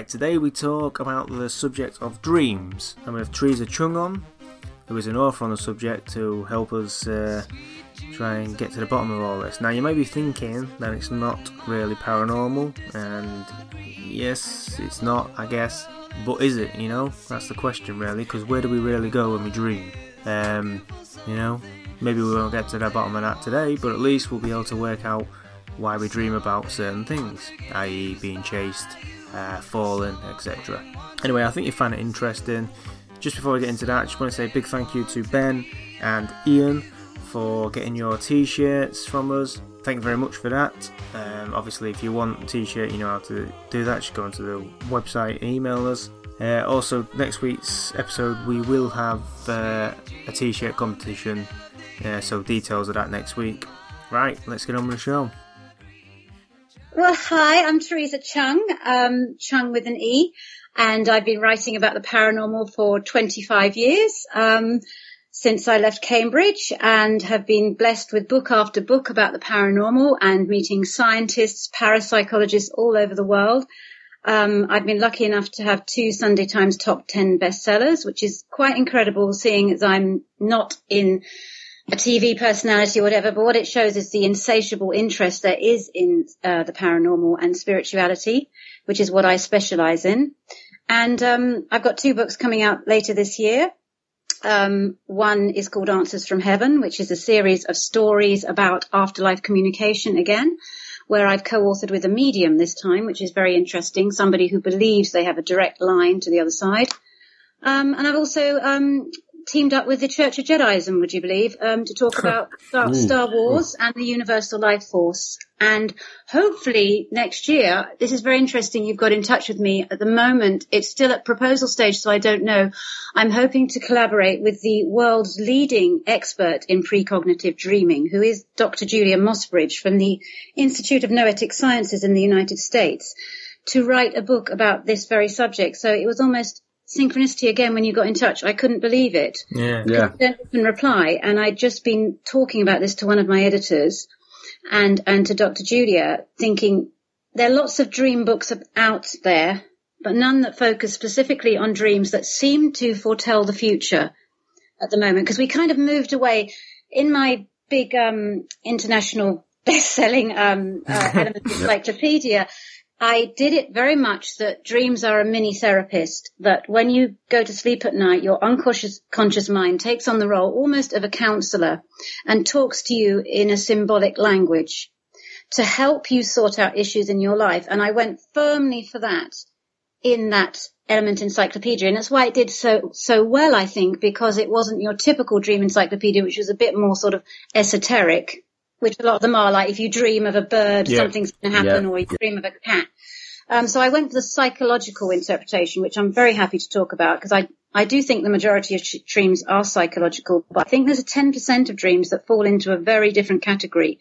Right, today we talk about the subject of dreams, and we have Theresa Cheung on, who is an author on the subject to help us uh, try and get to the bottom of all this. Now, you may be thinking that it's not really paranormal, and yes, it's not, I guess, but is it? You know, that's the question, really, because where do we really go when we dream? Um, you know, maybe we won't get to the bottom of that today, but at least we'll be able to work out why we dream about certain things, i.e., being chased, uh, etc. Anyway, I think you find it interesting. Just before we get into that, I just want to say a big thank you to Ben and Ian for getting your t shirts from us. Thank you very much for that. Um, obviously, if you want a t shirt, you know how to do that. Just go onto the website, and email us. Uh, also, next week's episode, we will have uh, a t shirt competition. Uh, so, details of that next week. Right, let's get on with the show. Well, hi, I'm Theresa Cheung, um, Cheung with an E, and I've been writing about the paranormal for 25 years, um, since I left Cambridge and have been blessed with book after book about the paranormal and meeting scientists, parapsychologists all over the world. Um, I've been lucky enough to have two Sunday Times top 10 bestsellers, which is quite incredible seeing as I'm not in a TV personality or whatever, but what it shows is the insatiable interest there is in uh, the paranormal and spirituality, which is what I specialize in. And um, I've got two books coming out later this year. Um, one is called Answers from Heaven, which is a series of stories about afterlife communication again, where I've co-authored with a medium this time, which is very interesting, somebody who believes they have a direct line to the other side. Um, and I've also um, teamed up with the Church of Jediism, would you believe, um, to talk about Star, Star, Wars and the Universal Life Force. And hopefully next year, this is very interesting. You've got in touch with me at the moment. It's still at proposal stage, so I don't know. I'm hoping to collaborate with the world's leading expert in precognitive dreaming, who is Dr. Julia Mossbridge from the Institute of Noetic Sciences in the United States, to write a book about this very subject. So it was almost synchronicity again when you got in touch. I couldn't believe it. Yeah. Yeah. Didn't even reply, and I'd just been talking about this to one of my editors, and and to Dr. Julia, thinking there are lots of dream books out there, but none that focus specifically on dreams that seem to foretell the future at the moment. Because we kind of moved away in my big um, international best-selling um, uh, element encyclopedia. I did it very much that dreams are a mini therapist, that when you go to sleep at night, your unconscious conscious mind takes on the role almost of a counselor and talks to you in a symbolic language to help you sort out issues in your life. And I went firmly for that in that element encyclopedia. And that's why it did so, so well, I think, because it wasn't your typical dream encyclopedia, which was a bit more sort of esoteric which a lot of them are like if you dream of a bird, Yeah. something's going to happen, Yeah. or you dream of a cat. Um, so I went for the psychological interpretation, which I'm very happy to talk about because I, I do think the majority of sh- dreams are psychological, but I think there's a 10% of dreams that fall into a very different category.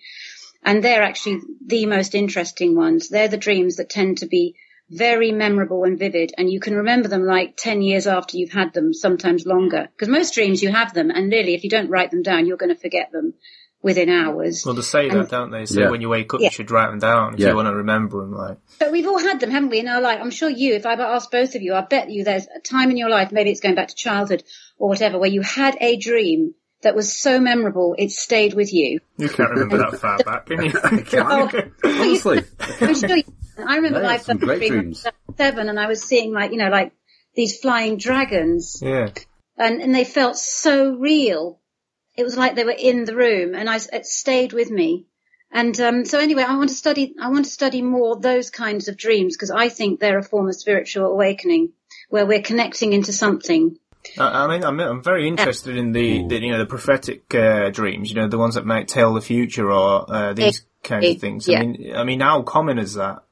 And they're actually the most interesting ones. They're the dreams that tend to be very memorable and vivid and you can remember them like 10 years after you've had them, sometimes longer. Because most dreams you have them and really if you don't write them down, you're going to forget them within hours. Well, they say that, don't they? So Yeah. when you wake up, Yeah. you should write them down if Yeah. you want to remember them. Like, But we've all had them, haven't we, in our life? I'm sure you, if I asked both of you, I bet you there's a time in your life, maybe it's going back to childhood or whatever, where you had a dream that was so memorable it stayed with you. you can't remember that far back, can you? Oh, Honestly. I'm sure you, I remember my first dream when I was seven and I was seeing like, you know, like these flying dragons yeah. and, and they felt so real. It was like they were in the room and I, it stayed with me. And um, so anyway, I want to study. I want to study more those kinds of dreams because I think they're a form of spiritual awakening where we're connecting into something. I, mean, I'm, I'm very interested in the, the you know the prophetic uh, dreams. You know, the ones that might tell the future or uh, these kinds of things. Yeah. I mean, I mean, how common is that?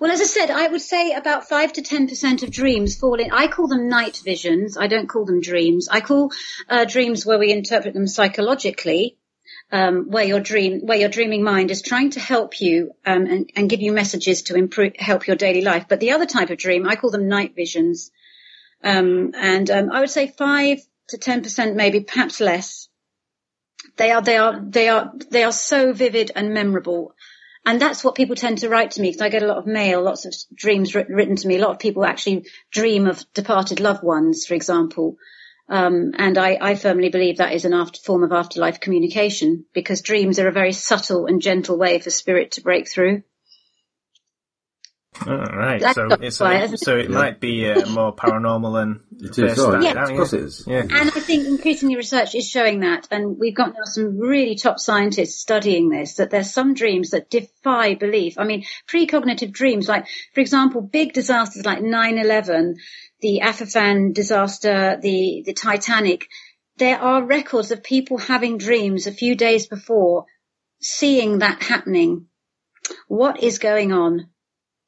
Well, as I said, I would say about five to ten percent of dreams fall in. I call them night visions. I don't call them dreams. I call uh, dreams where we interpret them psychologically, um, where your dream, where your dreaming mind is trying to help you um, and, and give you messages to improve, help your daily life. But the other type of dream, I call them night visions, um, and um, I would say five to ten percent, maybe perhaps less. They are, they are, they are, they are so vivid and memorable And that's what people tend to write to me because I get a lot of mail, lots of dreams written to me. A lot of people actually dream of departed loved ones, for example. Um, and I, I, firmly believe that is an after, form of afterlife communication because dreams are a very subtle and gentle way for spirit to break through. All right, so it's a, so it yeah. might be uh, more paranormal than it is. Oh, yeah, of course it is. Yeah, and I think increasingly research is showing that, and we've got now some really top scientists studying this. That there's some dreams that defy belief. I mean, precognitive dreams, like for example, big disasters like 9/11, the Aberfan disaster, the the Titanic. There are records of people having dreams a few days before, seeing that happening. What is going on?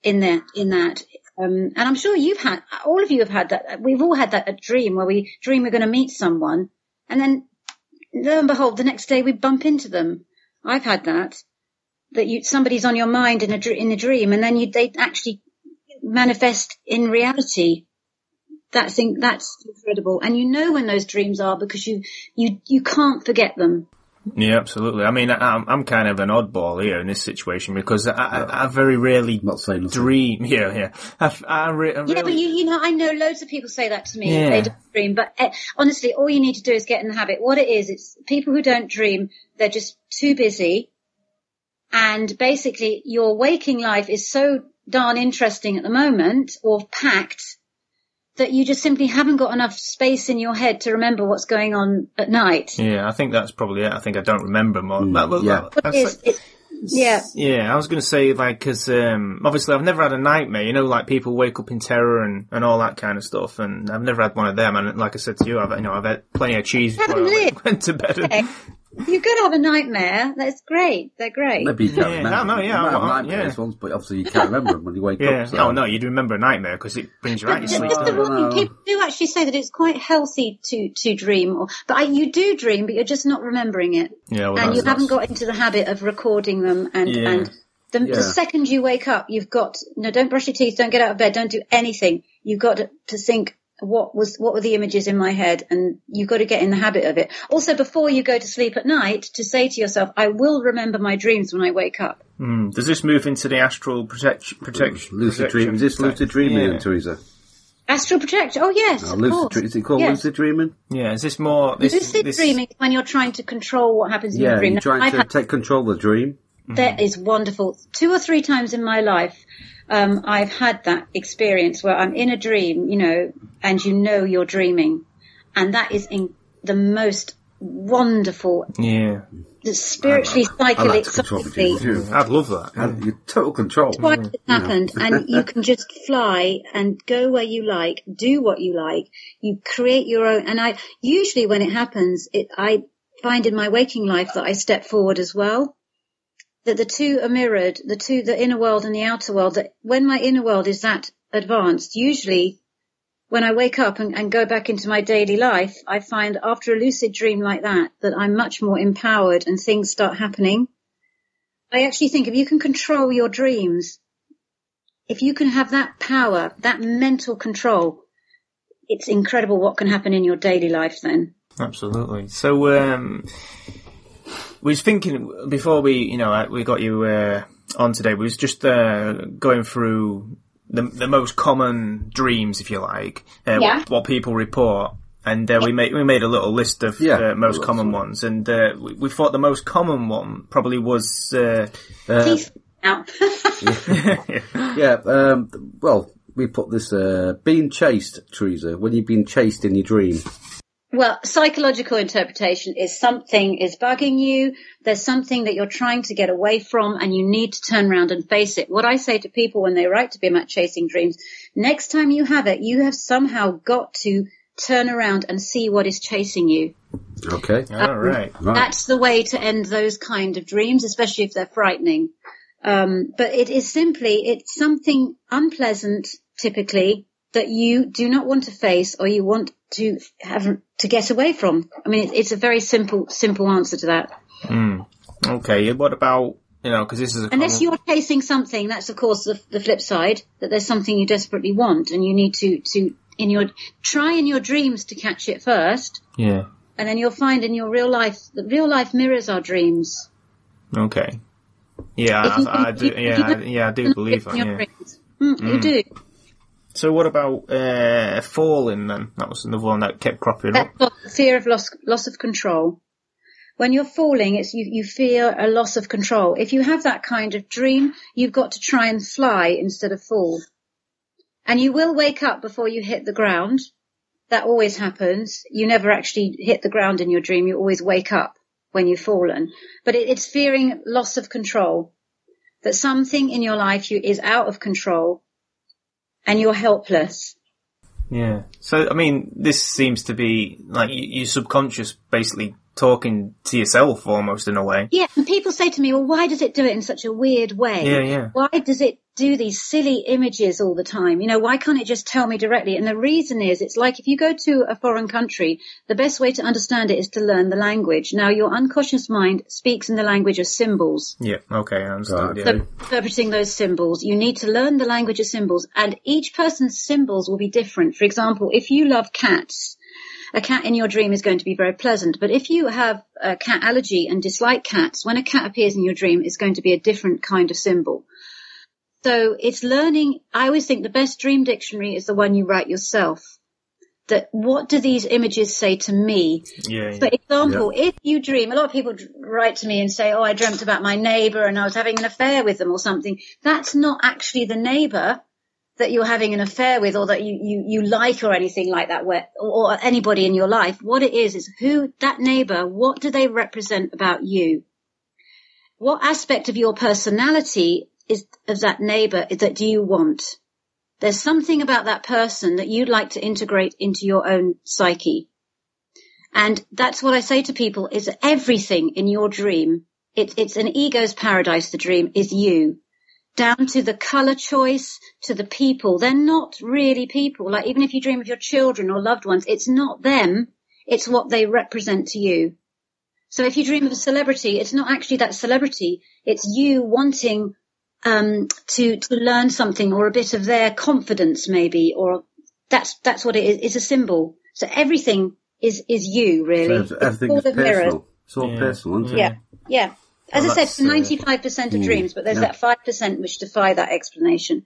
In that, in that. Um, and I'm sure you've had, all of you have had that. We've all had that a dream where we dream we're going to meet someone and then lo and behold, the next day we bump into them. I've had that, that you, somebody's on your mind in a, in a dream and then you, they actually manifest in reality. That's, in, that's incredible. And you know when those dreams are because you, you, you can't forget them. Yeah, absolutely. I mean, I'm, I'm kind of an oddball here in this situation because I, I, I very rarely not dream. Yeah, yeah. I, I, re- I really... Yeah, but you, you know, I know loads of people say that to me. Yeah. They don't dream, but uh, honestly, all you need to do is get in the habit. What it is, it's people who don't dream. They're just too busy, and basically, your waking life is so darn interesting at the moment, or packed, that you just simply haven't got enough space in your head to remember what's going on at night. Yeah, I think that's probably it. I think I don't remember more. Mm, that, yeah. That, is, like, yeah. Yeah, I was going to say, like, because um, obviously I've never had a nightmare, you know, like people wake up in terror and, and all that kind of stuff, and I've never had one of them. And like I said to you, I've you know I've had plenty of cheese before I went to bed. Okay. And, you could have a nightmare. That's great. They're great. Maybe you can't yeah, remember. No, no, yeah, you well, yeah. Ones, but obviously you can't remember them when you wake yeah. up. So. Oh no, you'd remember a nightmare because it brings you out of sleep. Just the wrong, people do actually say that it's quite healthy to to dream, or, but I, you do dream, but you're just not remembering it. Yeah, well, and you haven't got into the habit of recording them and yeah. and. The, yeah. the, second you wake up, you've got no. Don't brush your teeth. Don't get out of bed. Don't do anything. You've got to, to think what was what were the images in my head? And you've got to get in the habit of it. Also before you go to sleep at night to say to yourself i will remember my dreams when i wake up. Mm. does this move into the astral protection protection lucid dreaming is this lucid dreaming yeah. theresa? Astral projection oh yes oh, lucid, is it called yes. lucid dreaming? Yeah is this more this, lucid this... dreaming when you're trying to control what happens in yeah, your dream. you're trying now, to had... take control of the dream. That is wonderful. Two or three times in my life um, I've had that experience where I'm in a dream, you know, and you know you're dreaming, and that is in the most wonderful. Yeah. Spiritually, psychologically, I'd love that. And you total control. Twice mm. happened, and you can just fly and go where you like, do what you like. You create your own. And I usually, when it happens, it I find in my waking life that I step forward as well that the two are mirrored, the two, the inner world and the outer world, that when my inner world is that advanced, usually when I wake up and, and, go back into my daily life, I find after a lucid dream like that, that I'm much more empowered and things start happening. I actually think if you can control your dreams, if you can have that power, that mental control, it's incredible what can happen in your daily life then. Absolutely. So, um, we was thinking before we, you know, we got you uh, on today. We was just uh, going through the the most common dreams, if you like, uh, yeah. what, what, people report, and uh, we made we made a little list of yeah, uh, most common ones, and uh, we, we, thought the most common one probably was. Uh, yeah. yeah um, well, we put this being chased, Theresa. When you've been chased in your dream. Well, psychological interpretation is something is bugging you. There's something that you're trying to get away from and you need to turn around and face it. What I say to people when they write to me about chasing dreams, next time you have it, you have somehow got to turn around and see what is chasing you. Okay. All right. right. That's the way to end those kind of dreams, especially if they're frightening. Um, but it is simply, it's something unpleasant typically that you do not want to face or you want to have to get away from. I mean, it's a very simple, simple answer to that. Mm. Okay. What about you know, because this is unless common... you're chasing something, that's of course the, the, flip side. That there's something you desperately want, and you need to to in your try in your dreams to catch it first. Yeah. And then you'll find in your real life that real life mirrors our dreams. Okay. Yeah, I, I, do. Yeah, yeah, I do believe that. Yeah. Mm, You do. So what about uh, falling then? That was another one that kept cropping up. Fear of loss, loss of control. When you're falling, it's you, you fear a loss of control. If you have that kind of dream, you've got to try and fly instead of fall. And you will wake up before you hit the ground. That always happens. You never actually hit the ground in your dream. You always wake up when you've fallen. But it, it's fearing loss of control. That something in your life you, is out of control and you're helpless. Yeah. So I mean, this seems to be like your subconscious basically talking to yourself almost in a way. Yeah, and people say to me, well, why does it do it in such a weird way? Yeah, yeah. Why does it do these silly images all the time? You know, why can't it just tell me directly? And the reason is, it's like if you go to a foreign country, the best way to understand it is to learn the language. Now, your unconscious mind speaks in the language of symbols. Yeah. Okay, I understand. Right. Yeah. So interpreting those symbols, you need to learn the language of symbols and each person's symbols will be different. For example, if you love cats, a cat in your dream is going to be very pleasant. But if you have a cat allergy and dislike cats, when a cat appears in your dream, it's going to be a different kind of symbol. So it's learning. I always think the best dream dictionary is the one you write yourself. That what do these images say to me? Yeah. yeah. For example, if you dream, a lot of people write to me and say, "Oh, I dreamt about my neighbour and I was having an affair with them or something." That's not actually the neighbour that you're having an affair with or that you, you, you like or anything like that where, or, anybody in your life. What it is, is who, that neighbour, what do they represent about you? What aspect of your personality is, of that neighbour that do you want? There's something about that person that you'd like to integrate into your own psyche. And that's what I say to people is everything in your dream. It, it's an ego's paradise. The dream is you down to the color choice, to the people. They're not really people. Like even if you dream of your children or loved ones, it's not them. It's what they represent to you. So if you dream of a celebrity, it's not actually that celebrity. It's you wanting um, to to learn something or a bit of their confidence, maybe, or that's that's what it is. It's a symbol. So everything is is you really. So It's everything is of mirrors. personal. It's all Yeah. personal, isn't it? Yeah, yeah. As Well, I said, uh, ninety-five percent of mm, dreams, but there's yeah. that five percent which defy that explanation.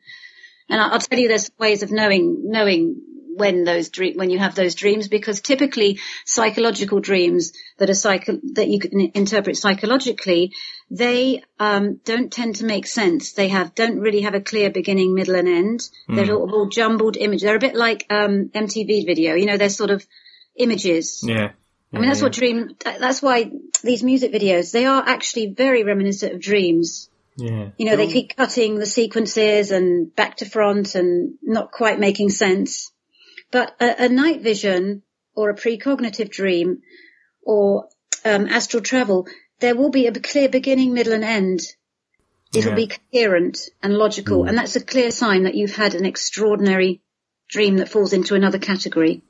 And I'll tell you, there's ways of knowing knowing when those dream when you have those dreams, because typically psychological dreams that are psycho that you can interpret psychologically, they um, don't tend to make sense. They have don't really have a clear beginning, middle, and end. They're all, all jumbled images. They're a bit like um, MTV video. You know, they're sort of images. Yeah. I mean, that's Yeah, what dream, that's why these music videos, they are actually very reminiscent of dreams. Yeah. You know, they keep cutting the sequences and back to front and not quite making sense. But a, a night vision or a precognitive dream or um, astral travel, there will be a clear beginning, middle and end. It'll Yeah. be coherent and logical. And that's a clear sign that you've had an extraordinary dream that falls into another category.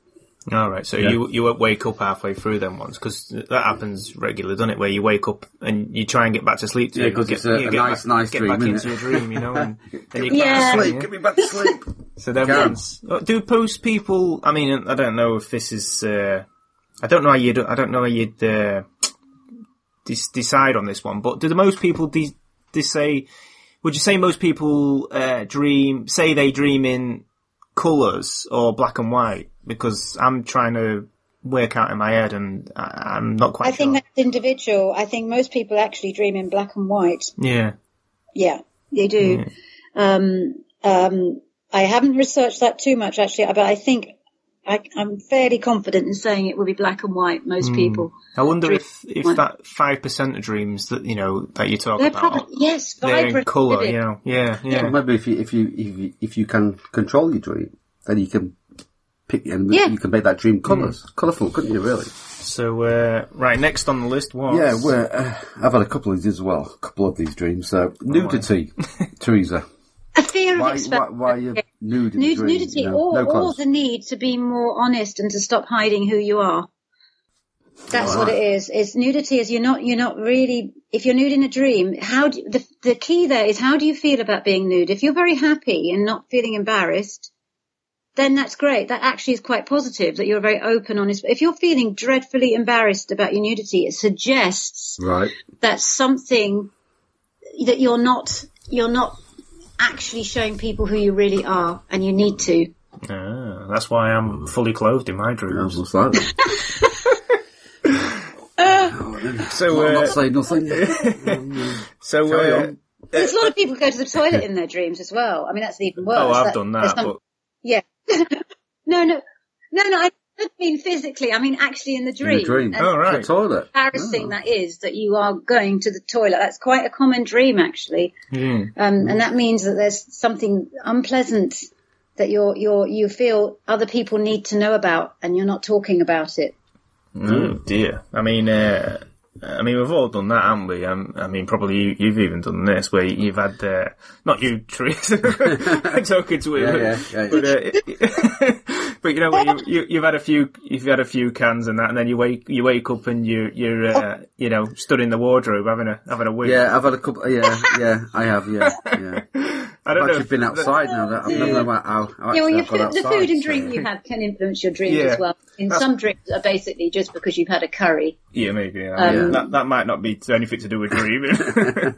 All right. So Yeah. you you won't wake up halfway through them once because that happens regularly, doesn't it? Where you wake up and you try and get back to sleep. Yeah, 'cause get, it's a- you a get nice- back, nice get dream, back isn't into it? your dream, you know. And then you Yeah. get back to sleep. Sleep, get me back to sleep. So then Go. once, uh, do post people? I mean, I don't know if this is. Uh, I don't know how you'd. I don't know how you'd uh, dis- decide on this one. But do the most people de- de- say? Would you say most people uh, dream? Say they dream in colours or black and white? Because I'm trying to work out in my head, and I- I'm not quite I sure. think that's individual. I think most people actually dream in black and white. yeah. Yeah, they do. Um, um, I haven't researched that too much actually, but I think I, I'm fairly confident in saying it will be black and white. Most people. I wonder Dream- if if that five percent of dreams that you know that you talk They're about. probably yes, they're in vibrant, colour, vivid. you know. Yeah, yeah. Well, maybe if you if you if you, if you can control your dream, then you can pick and Yeah. you can make that dream colours, colourful, couldn't you? Really? So, uh, right, next on the list was... Yeah, we're, uh, I've had a couple of these as well. A couple of these dreams. So nudity, Theresa. A fear of Why, why, exposure. why are you nude dream? nudity, You know, or, no or the need to be more honest and to stop hiding who you are. That's what it is. It's nudity is you're not you're not really if you're nude in a dream. How do, the the key there is how do you feel about being nude? If you're very happy and not feeling embarrassed, then that's great. That actually is quite positive that you're very open, honest. If you're feeling dreadfully embarrassed about your nudity, it suggests Right. that something that you're not you're not actually showing people who you really are, and you need to. Ah, that's why I'm fully clothed in my dreams. Just like that. So, I'll uh, not say nothing. so uh. There's a lot of people go to the toilet in their dreams as well. I mean, that's even worse. oh, I've That- done that, some- but Yeah. no, no, no, no. I don't mean physically. I mean actually in the In dream. the dream. And Oh, right. The toilet. embarrassing that is that you are going to the toilet. That's quite a common dream, actually. Hmm. Um, and that means that there's something unpleasant that you're, you're, you feel other people need to know about, and you're not talking about it. Oh dear. I mean, uh, I mean, we've all done that, haven't we? Um, I mean, probably you, you've even done this, where you've had, uh, not you, Theresa, talking to him, Yeah, yeah, yeah. but, uh, but you know, you, you, you've had a few, you've had a few cans and that, and then you wake, you wake up and you, you're, uh, you know, stood in the wardrobe having a, having a wig. Yeah, I've had a couple. Yeah, yeah, I have. Yeah, yeah. I don't I've know. actually if- been outside now. That I've never known how. how yeah, well, your I've the outside, food and so- drink you have can influence your dreams Yeah. as well. In That's- some dreams are basically just because you've had a curry. Yeah, maybe. Yeah. Um, that, that might not be anything to do with dreaming.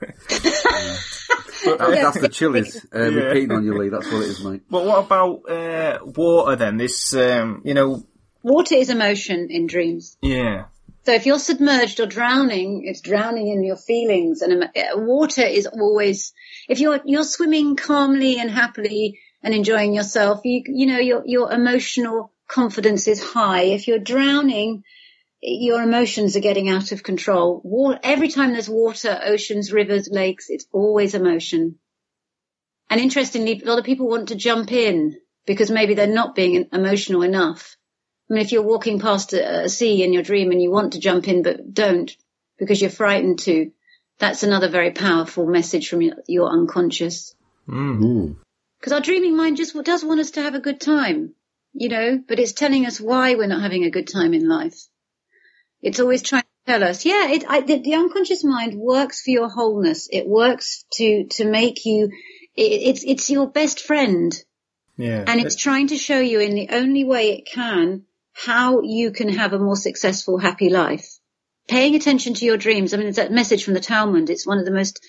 That- That's the chilies uh, Yeah. repeating on your lead. That's what it is, mate. but what about, uh, water then? This, um, you know, Water is emotion in dreams. yeah. So if you're submerged or drowning, it's drowning in your feelings. And uh, water is always, if you're you're swimming calmly and happily and enjoying yourself, you you know your your emotional confidence is high. If you're drowning, your emotions are getting out of control. Every time there's water, oceans, rivers, lakes, it's always emotion. And interestingly, a lot of people want to jump in because maybe they're not being emotional enough. I mean, if you're walking past a, a sea in your dream and you want to jump in but don't because you're frightened to, that's another very powerful message from your, your unconscious. Mm. Because our dreaming mind just does want us to have a good time, you know, but it's telling us why we're not having a good time in life. It's always trying to tell us, yeah, it, I, the, the unconscious mind works for your wholeness. It works to, to make you, it, it's, it's your best friend. Yeah. And it's trying to show you in the only way it can how you can have a more successful, happy life. Paying attention to your dreams. I mean, it's that message from the Talmud. It's one of the most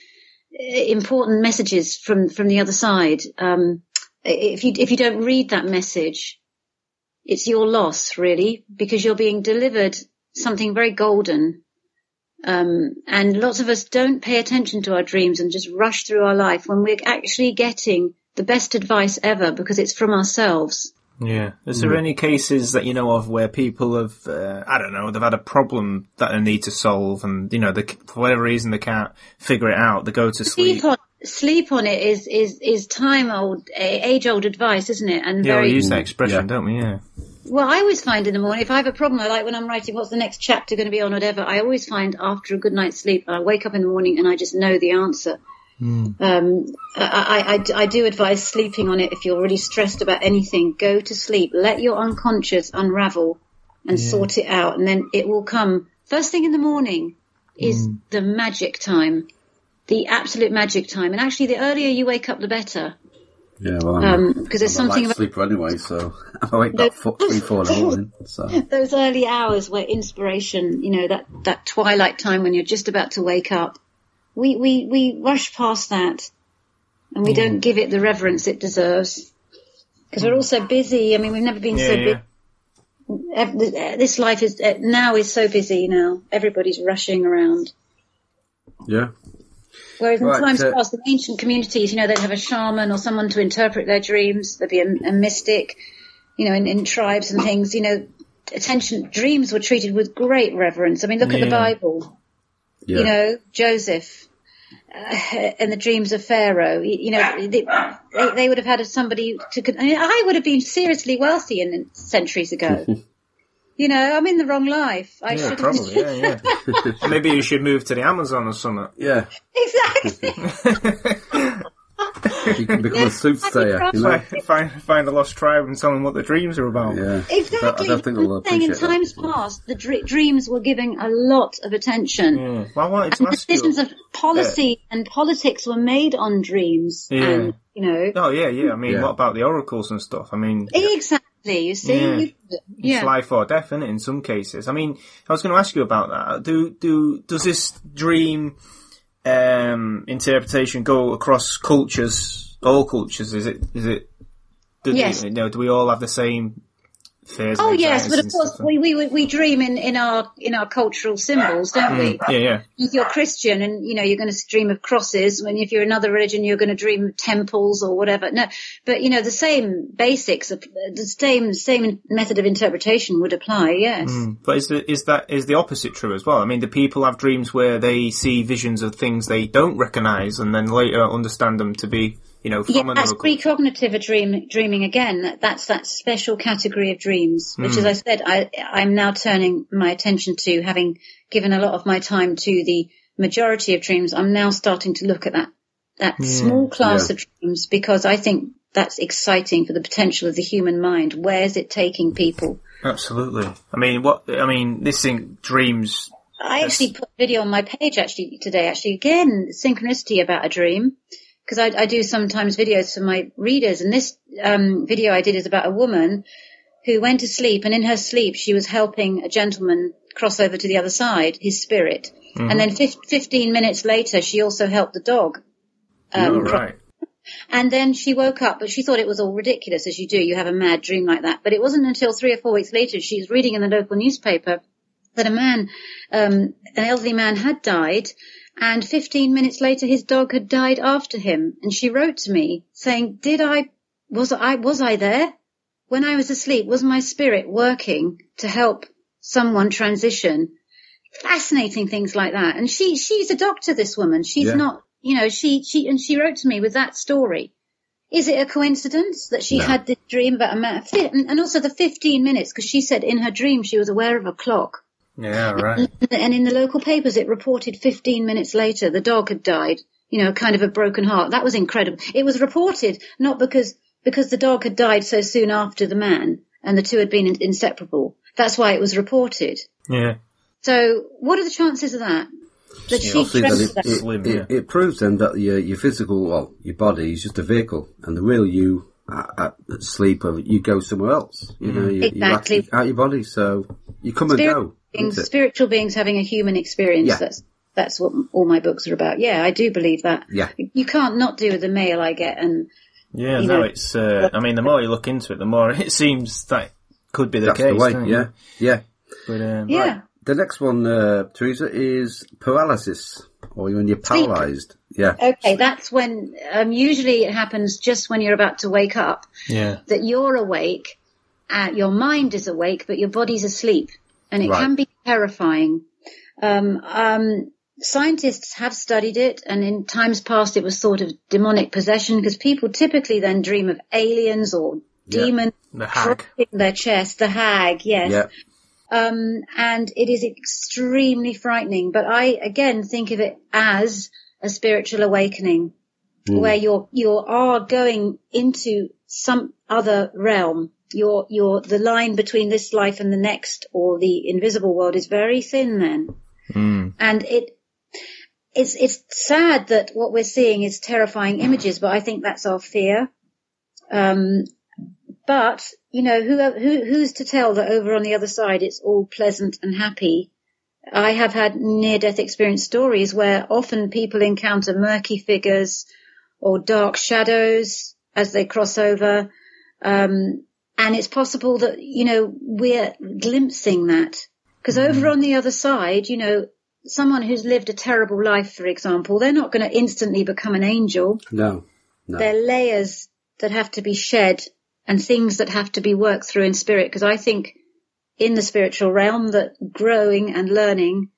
eh, important messages from, from the other side. Um, if you, if you don't read that message, it's your loss, really, because you're being delivered something very golden. Um, and lots of us don't pay attention to our dreams and just rush through our life when we're actually getting the best advice ever because it's from ourselves. Yeah. Is there any cases that you know of where people have, uh, I don't know, they've had a problem that they need to solve, and you know, they, for whatever reason they can't figure it out. They go to sleep. Sleep on, sleep on it is, is, is time old, age old advice, isn't it? And Yeah, we very, use that expression, Yeah. don't we? Yeah. well, I always find in the morning, if I have a problem, I like when I'm writing, what's the next chapter going to be on, or whatever, I always find after a good night's sleep, I wake up in the morning and I just know the answer. Um, I, I, I, I do advise sleeping on it if you're really stressed about anything. Go to sleep. Let your unconscious unravel and sort it out, and then it will come. First thing in the morning is the magic time, the absolute magic time. And actually, the earlier you wake up, the better. Yeah, well, I'm, Um, because there's I'm something light about sleeper anyway, so I wake up four, three, four in the morning. So those early hours where inspiration, you know, that, that twilight time when you're just about to wake up. We, we, we rush past that and we don't give it the reverence it deserves. Because we're all so busy. I mean, we've never been Yeah, so yeah. busy. This life is uh, now is so busy now. Everybody's rushing around. yeah, Whereas in Right, times so- past, in ancient communities, you know, they'd have a shaman or someone to interpret their dreams. There'd be a, a mystic, you know, in, in tribes and things. You know, attention dreams were treated with great reverence. I mean, look at the Bible. You know, Joseph uh, and the dreams of Pharaoh. You, you know, they, they, they would have had somebody to. con- I, mean, I would have been seriously wealthy in, in centuries ago. you know, I'm in the wrong life. I Yeah, should probably. Yeah, yeah. Maybe you should move to the Amazon or something. yeah. exactly. You can become a soothsayer. You know? Find, find, find a lost tribe and tell them what the dreams are about. Yeah, Exactly. I don't think they'll I'm in times that. past, the dr- dreams were giving a lot of attention. Yeah. Well, I wanted to And ask you. decisions of policy and politics were made on dreams. Yeah. And, you know, Oh yeah, yeah. I mean, Yeah. what about the oracles and stuff? I mean, exactly. You see, Yeah. You- it's life or death, is In some cases. I mean, I was going to ask you about that. Do do does this dream um, interpretation go across cultures, all cultures? Is it? Is it? Do, Yes. You know, do we all have the same Oh yes, but of course we, we we dream in, in our in our cultural symbols, don't we? Yeah, yeah. If you're Christian and you know you're going to dream of crosses, when if you're another religion you're going to dream of temples or whatever. No, but you know the same basics, the same same method of interpretation would apply. Yes. Mm. But is the, is that is the opposite true as well? I mean, do people have dreams where they see visions of things they don't recognise and then later understand them to be, you know, Yeah, that's culture? precognitive dream, dreaming again. That's that special category of dreams, which, as hmm. I said, I, I'm now turning my attention to, having given a lot of my time to the majority of dreams. I'm now starting to look at that that hmm. small class Yeah. of dreams because I think that's exciting for the potential of the human mind. Where's it taking people? Absolutely. I mean, what? I mean, this thing dreams. I actually put a video on my page actually today. Actually, again, synchronicity about a dream because I, I do sometimes videos for my readers, and this um, video I did is about a woman who went to sleep, and in her sleep she was helping a gentleman cross over to the other side, his spirit, and then fif- fifteen minutes later she also helped the dog. Um, right. and then she woke up, but she thought it was all ridiculous, as you do. You have a mad dream like that. But it wasn't until three or four weeks later she was reading in the local newspaper that a man, um, an elderly man had died, and 15 minutes later his dog had died after him. And she wrote to me saying, did I, was I, was I there? When I was asleep, was my spirit working to help someone transition? Fascinating things like that. And she, she's a doctor, this woman. She's Yeah. not, you know, she, she, and she wrote to me with that story. Is it a coincidence that she No. had this dream about a man? And and also the 15 minutes, because she said in her dream she was aware of a clock. Yeah, right. And in the local papers, it reported 15 minutes later the dog had died. You know, kind of a broken heart. That was incredible. It was reported not because because the dog had died so soon after the man, and the two had been inseparable. That's why it was reported. Yeah. So, what are the chances of that? That Yeah, she Obviously, dreamt that that. it, it, Slim, yeah. it proves then that your, your physical, well, your body is just a vehicle, and the real you uh, uh, at, at sleep, or you go somewhere else. You know, you, you're Exactly. actually out your body, so you come and go. Beings, isn't spiritual beings having a human experience. Yeah. That's that's what all my books are about. Yeah, I do believe that. Yeah. You can't not do with the mail I get, and Yeah, no, know- it's. Uh, I mean, the more you look into it, the more it seems that could be the That's case. the way. Yeah, you? yeah. But um, yeah. The next one, uh, Theresa, is paralysis, or when you're paralysed. Yeah, Okay, that's when um, usually it happens just when you're about to wake up. yeah, That you're awake, uh, your mind is awake, but your body's asleep, and it Right. can be terrifying. Um, um, scientists have studied it, and in times past it was thought of demonic possession because people typically then dream of aliens or Yeah. demons the hag. in their chest, the hag, yes. yeah, Um, and it is extremely frightening, but I again think of it as a spiritual awakening where you're, you are going into some other realm. You're, you're, the line between this life and the next or the invisible world is very thin then. Mm. And it, it's, it's sad that what we're seeing is terrifying images, but I think that's our fear. Um, but you know, who, who, who's to tell that over on the other side it's all pleasant and happy? I have had near-death experience stories where often people encounter murky figures or dark shadows as they cross over. Um, and it's possible that, you know, we're glimpsing that. Because over mm-hmm. on the other side, you know, someone who's lived a terrible life, for example, they're not going to instantly become an angel. no, no. They're layers that have to be shed and things that have to be worked through in spirit. Because I think in the spiritual realm that growing and learning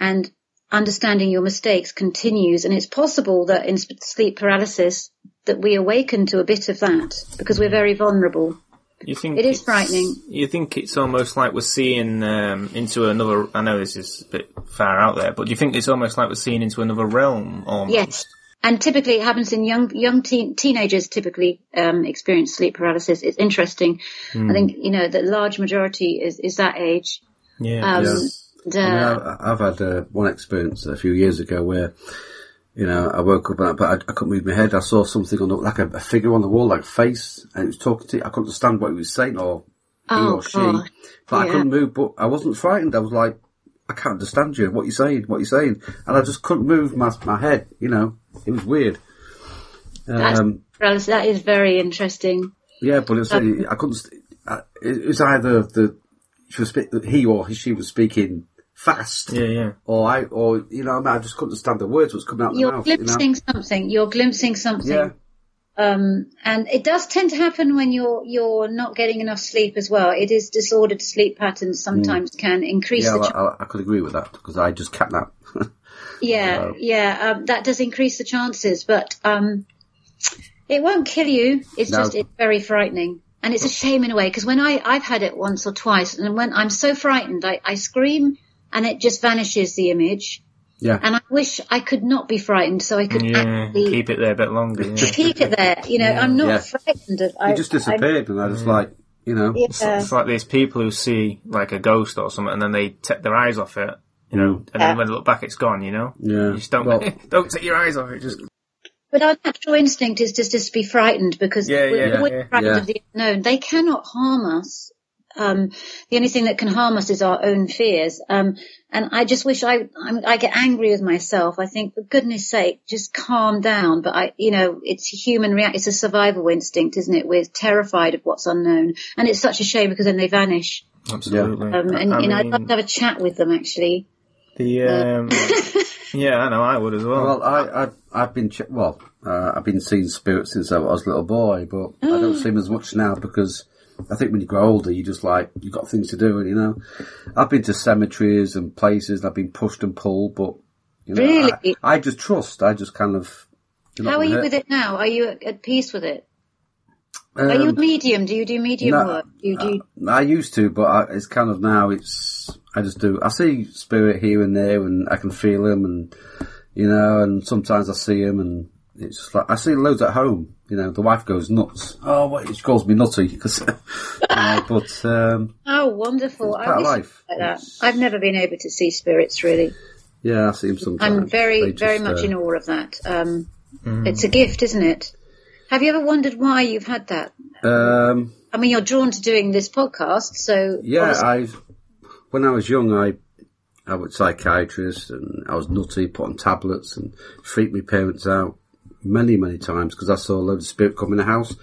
and understanding your mistakes continues. And it's possible that in sp- sleep paralysis that we awaken to a bit of that because we're very vulnerable. You think It is frightening. You think it's almost like we're seeing um, into another. I know this is a bit far out there, but do you think it's almost like we're seeing into another realm? Almost. Yes. And typically it happens in young, young teen, teenagers typically, um, experience sleep paralysis. It's interesting. I think, you know, the large majority is, is that age. Yeah. Um, Yeah. and, I mean, I've, I've had uh, one experience a few years ago where, you know, I woke up and I, but I, I couldn't move my head. I saw something on the, like a, a figure on the wall, like a face, and it was talking to. Me. I couldn't understand what he was saying or he Oh, or she, God. but I couldn't move. But I wasn't frightened. I was like, I can't understand you. What you saying? What you saying? And I just couldn't move my my head. You know, it was weird. That's- Um, Well, that is very interesting. yeah, but it was, I couldn't. uh, It was either the she was he or she was speaking fast, Yeah, yeah. or I, or you know, I just couldn't understand the words that was coming out of the You're mouth. You glimpsing know? something. You're glimpsing something. Yeah, Um, and it does tend to happen when you're you're not getting enough sleep as well. It is disordered sleep patterns sometimes can increase yeah, the I, ch- I, I could agree with that because I just catnap. yeah yeah um, that does increase the chances, but um, it won't kill you. It's No. just it's very frightening. And it's a shame in a way because when I I've had it once or twice, and when I'm so frightened, I, I scream and it just vanishes the image. yeah, And I wish I could not be frightened, so I could Yeah, actually keep it there a bit longer. Yeah. keep it there. You know, I'm not Yeah. frightened. Of, I it just disappeared, and I just like, you know, I, It's, it's like these people who see like a ghost or something, and then they take their eyes off it, you know, mm. and Yeah. then when they look back, it's gone. You know, yeah. you just don't Well, don't take your eyes off it. Just But our natural instinct is just, just to be frightened because Yeah, we're yeah, always yeah. frightened Yeah. of the unknown. They cannot harm us. Um, the only thing that can harm us is our own fears. Um, and I just wish I, I'm, I get angry with myself. I think, for goodness sake, just calm down. But I, you know, it's a human react. It's a survival instinct, isn't it? We're terrified of what's unknown, and it's such a shame because then they vanish. absolutely. Um, and I you know, I'd love to have a chat with them actually. the um, yeah, I know I would as well. Well, I, I, I've been, ch- well, uh, I've been seeing spirits since I was a little boy, but I don't see them as much now because I think when you grow older, you just like, you've got things to do, and you know, I've been to cemeteries and places, and I've been pushed and pulled, but, you know, Really? I, I just trust, I just kind of, How are you hurt- with it now? Are you at, peace with it? Are you Um, medium? Do you do medium no, work? Do you do? I used to, but I, it's kind of now. It's I just do. I see spirit here and there, and I can feel him, and you know, and sometimes I see him, and it's just like I see loads at home. You know, the wife goes nuts. Oh, what? She calls me nutty because, you know, but um, Oh, wonderful! It's I part of wish life. like that. I've never been able to see spirits really. yeah, I see them sometimes. I'm very, just, very much uh, in awe of that. Um, It's a gift, isn't it? Have you ever wondered why you've had that? Um, I mean, you're drawn to doing this podcast, so yeah, obviously- I when I was young, I I was a psychiatrist, and I was nutty, put on tablets, and freaked my parents out many, many times because I saw a load of spirit come in the house.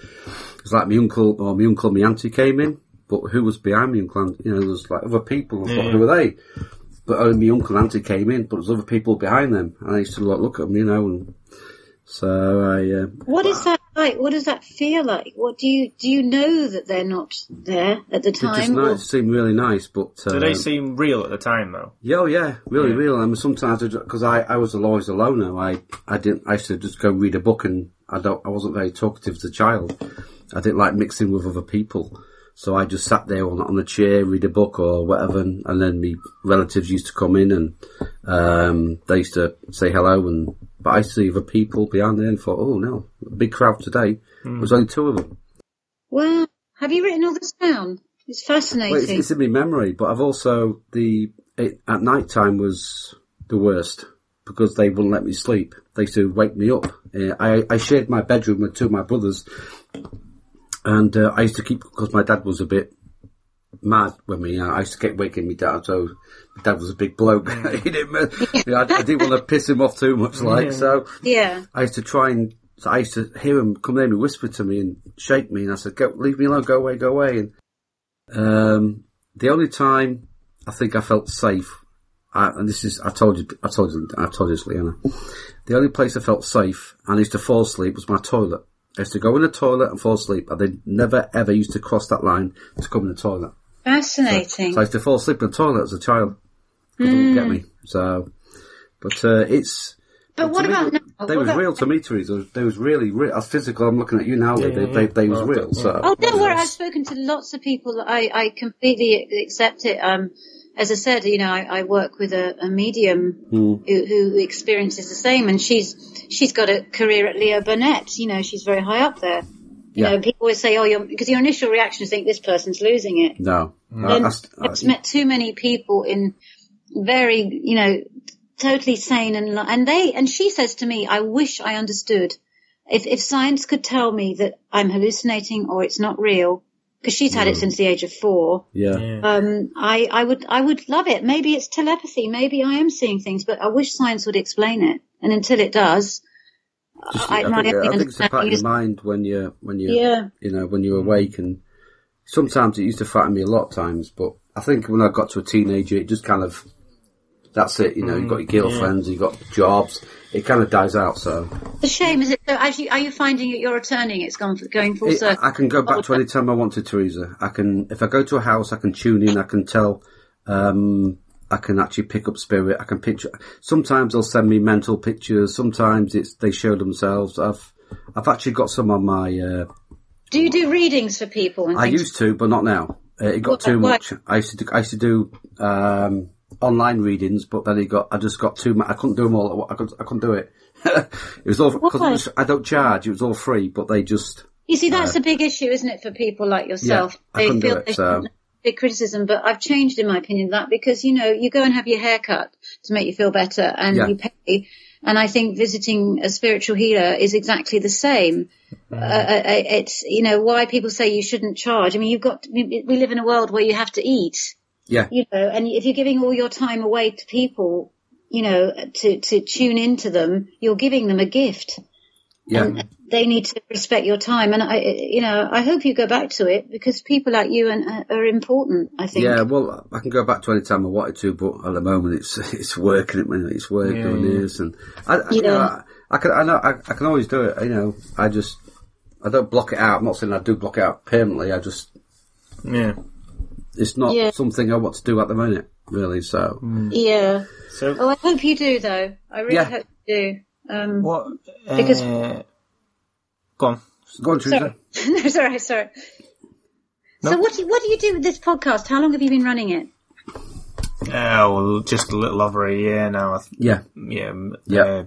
It's like my uncle or my uncle, my auntie came in, but who was behind me uncle? You know, there's like other people. I thought, who were they? But only my uncle and auntie came in, but there's other people behind them, and I used to like, look at them, you know, and so I. Uh, what is that like? What does that feel like? What do you do? You know that they're not there at the it just time. or- nice, seemed really nice, but uh, Do they seem real at the time though? Yeah, oh, yeah, really, Yeah. real. I mean, sometimes because I, I was always a loner, I, I didn't. I used to just go read a book, and I don't. I wasn't very talkative as a child. I didn't like mixing with other people, so I just sat there on on a chair, read a book or whatever, and, and then me relatives used to come in, and um, they used to say hello, and but I see other people behind there, and thought, oh no, big crowd today. There was only two of them. Wow, have you written all this down? It's fascinating. Well, it's, it's in my memory, but I've also the it, at night time was the worst because they wouldn't let me sleep. They used to wake me up. Uh, I I shared my bedroom with two of my brothers, and uh, I used to keep because my dad was a bit mad with me. I used to keep waking me dad, So my dad was a big bloke. he didn't. You know, I, I didn't want to piss him off too much, like so. yeah. I used to try and so I used to hear him come near me, whisper to me, and shake me, and I said, "Go, leave me alone, go away, go away." And um, the only time I think I felt safe, I, and this is I told you, I told you, I told you, this, Leanna. The only place I felt safe and I used to fall asleep was my toilet. I used to go in the toilet and fall asleep. I then never ever used to cross that line to come in the toilet. Fascinating. So I used to fall asleep in the toilet as a child. They wouldn't get me. So, but uh, it's but what to me, about now? They What was about- real to me, Theresa. They was really real. As physical, I'm looking at you now. Yeah, they, yeah, they, yeah. they was real. So Oh, don't worry. I've spoken to lots of people. I, I completely accept it. Um, as I said, you know, I, I work with a, a medium hmm. who, who experiences the same, and she's she's got a career at Leo Burnett. You know, she's very high up there. You Yeah. know, people always say, "Oh, you're," because your initial reaction is think this person's losing it. no, And I, I, I've just met too many people in very, you know, totally sane and li- and they and she says to me, "I wish I understood. If if science could tell me that I'm hallucinating or it's not real, because she's had it since the age of four. Yeah. Yeah. Um, I, I would, I would love it. Maybe it's telepathy. Maybe I am seeing things, but I wish science would explain it. And until it does, Just- I, I, my think, I only think it's the part of your mind when you're when you're yeah, you know when you're awake and sometimes it used to frighten me a lot of times but I think when I got to a teenager it just kind of that's it you know you've got your girlfriends you've got jobs it kind of dies out so the shame. Is it? So, as you, are you finding that you're returning? It's gone for, going full it, circle. I can go back to any time I want to Theresa I can if I go to a house I can tune in I can tell um I can actually pick up spirit I can picture sometimes they'll send me mental pictures sometimes it's they show themselves I've I've actually got some on my uh, do you do readings for people? And I used to, but not now. Uh, it got What- too much. I used to do, I used to do um, online readings, but then he got I just got too much. I couldn't do them all. I couldn't, I couldn't do it. it was all because Why? it was, I don't charge. It was all free, but they just You see, that's a big issue, isn't it, for people like yourself? Uh, I couldn't do it, they so- big criticism, but I've changed in my opinion that because you know you go and have your hair cut to make you feel better, and Yeah. you pay. And I think visiting a spiritual healer is exactly the same. Mm-hmm. Uh, uh, it's you know why people say you shouldn't charge. I mean, you've got we live in a world where you have to eat, yeah you know, and if you're giving all your time away to people, you know, to to tune into them, you're giving them a gift yeah and they need to respect your time. And I, you know, I hope you go back to it because people like you and, uh, are important. I think. yeah. Well, I can go back to any time I wanted to, but at the moment it's it's working. It it's working Yeah, and yeah. it is, and I, I, you Yeah. know, I, I can I know I, I can always do it. You know, I just I don't block it out. I'm not saying I do block it out permanently. I just Yeah. It's not Yeah. something I want to do at the moment, really. So. Yeah. So Oh, I hope you do, though. I really Yeah. hope you do. Um, what? Because- uh, go on. Go on, Theresa. sorry. no, sorry, sorry. So what do you, what do you do with this podcast? How long have you been running it? Oh, well, just a little over a year now. I Yeah. Yeah. Yeah. Uh,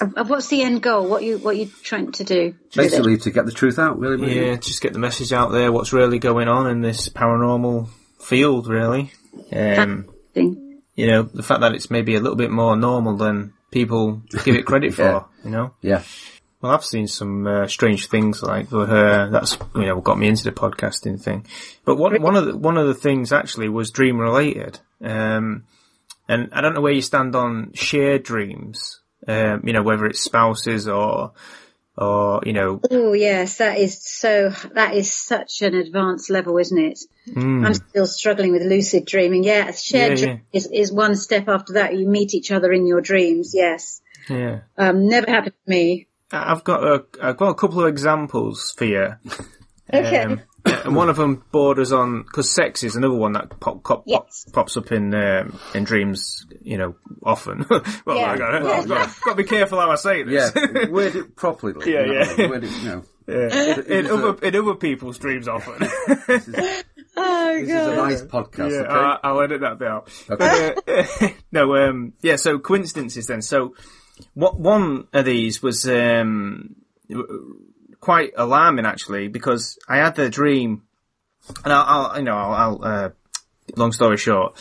What's the end goal? What you what you trying to do? Basically, to get the truth out, really. really. yeah, just get the message out there. What's really going on in this paranormal field? Really. Um, Thing. you know, the fact that it's maybe a little bit more normal than people give it credit for. You know. Yeah. Well, I've seen some uh, strange things like for her. That's you know what got me into the podcasting thing. But one one of the one of the things actually was dream related. Um, and I don't know where you stand on shared dreams. Um, you know whether it's spouses or or you know Oh yes, that is so. That is such an advanced level, isn't it? I'm still struggling with lucid dreaming. Yeah, shared Yeah, dream is is one step after that. You meet each other in your dreams. Yes, yeah. um, never happened to me. I've got a I've got a couple of examples for you. Okay. Um, and one of them borders on because sex is another one that pop, pop, Yes. pop, pops up in um, in dreams. You know, often. well, Yeah. I got Yeah. got to be careful how I say this. Yeah. Word it properly. Yeah, you know, yeah. Word it, you know. in, in This is other in other people's dreams often. Oh This is a nice podcast, yeah, okay? I'll, I'll edit that bit out. Okay. Uh, no, um, yeah. So coincidences then. So what one of these was um, quite alarming actually because I had the dream, and I'll, I'll you know I'll, I'll uh, long story short,